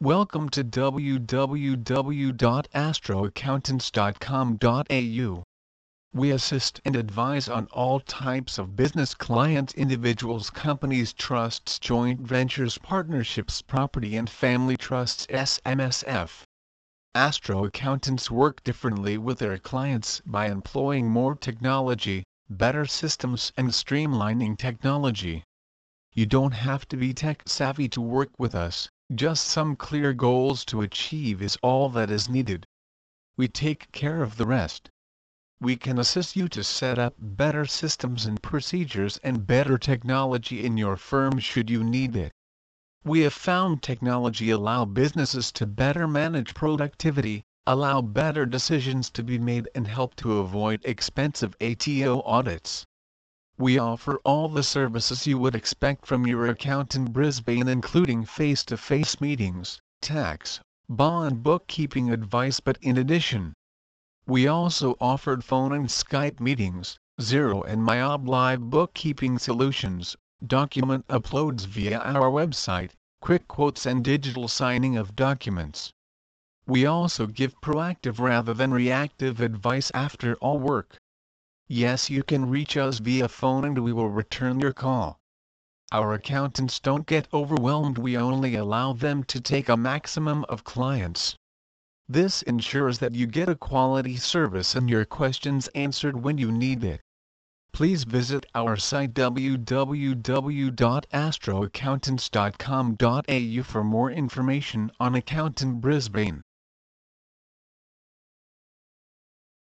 Welcome to www.astroaccountants.com.au. We assist and advise on all types of business clients, individuals, companies, trusts, joint ventures, partnerships, property and family trusts, SMSF. Astro accountants work differently with their clients by employing more technology, better systems and streamlining technology. You don't have to be tech savvy to work with us just some clear goals to achieve is all that is needed. We take care of the rest. We can assist you to set up better systems and procedures and better technology in your firm should you need it. We have found technology allow businesses to better manage productivity, allow better decisions to be made and help to avoid expensive ATO audits. We offer all the services you would expect from your accountant in Brisbane including face-to-face meetings, tax, bond bookkeeping advice but in addition, we also offered phone and Skype meetings, Xero and MYOB live bookkeeping solutions, document uploads via our website, quick quotes and digital signing of documents. We also give proactive rather than reactive advice after all work. Yes you can reach us via phone and we will return your call. Our accountants don't get overwhelmed we only allow them to take a maximum of clients. This ensures that you get a quality service and your questions answered when you need it. Please visit our site www.astroaccountants.com.au for more information on Accountant Brisbane.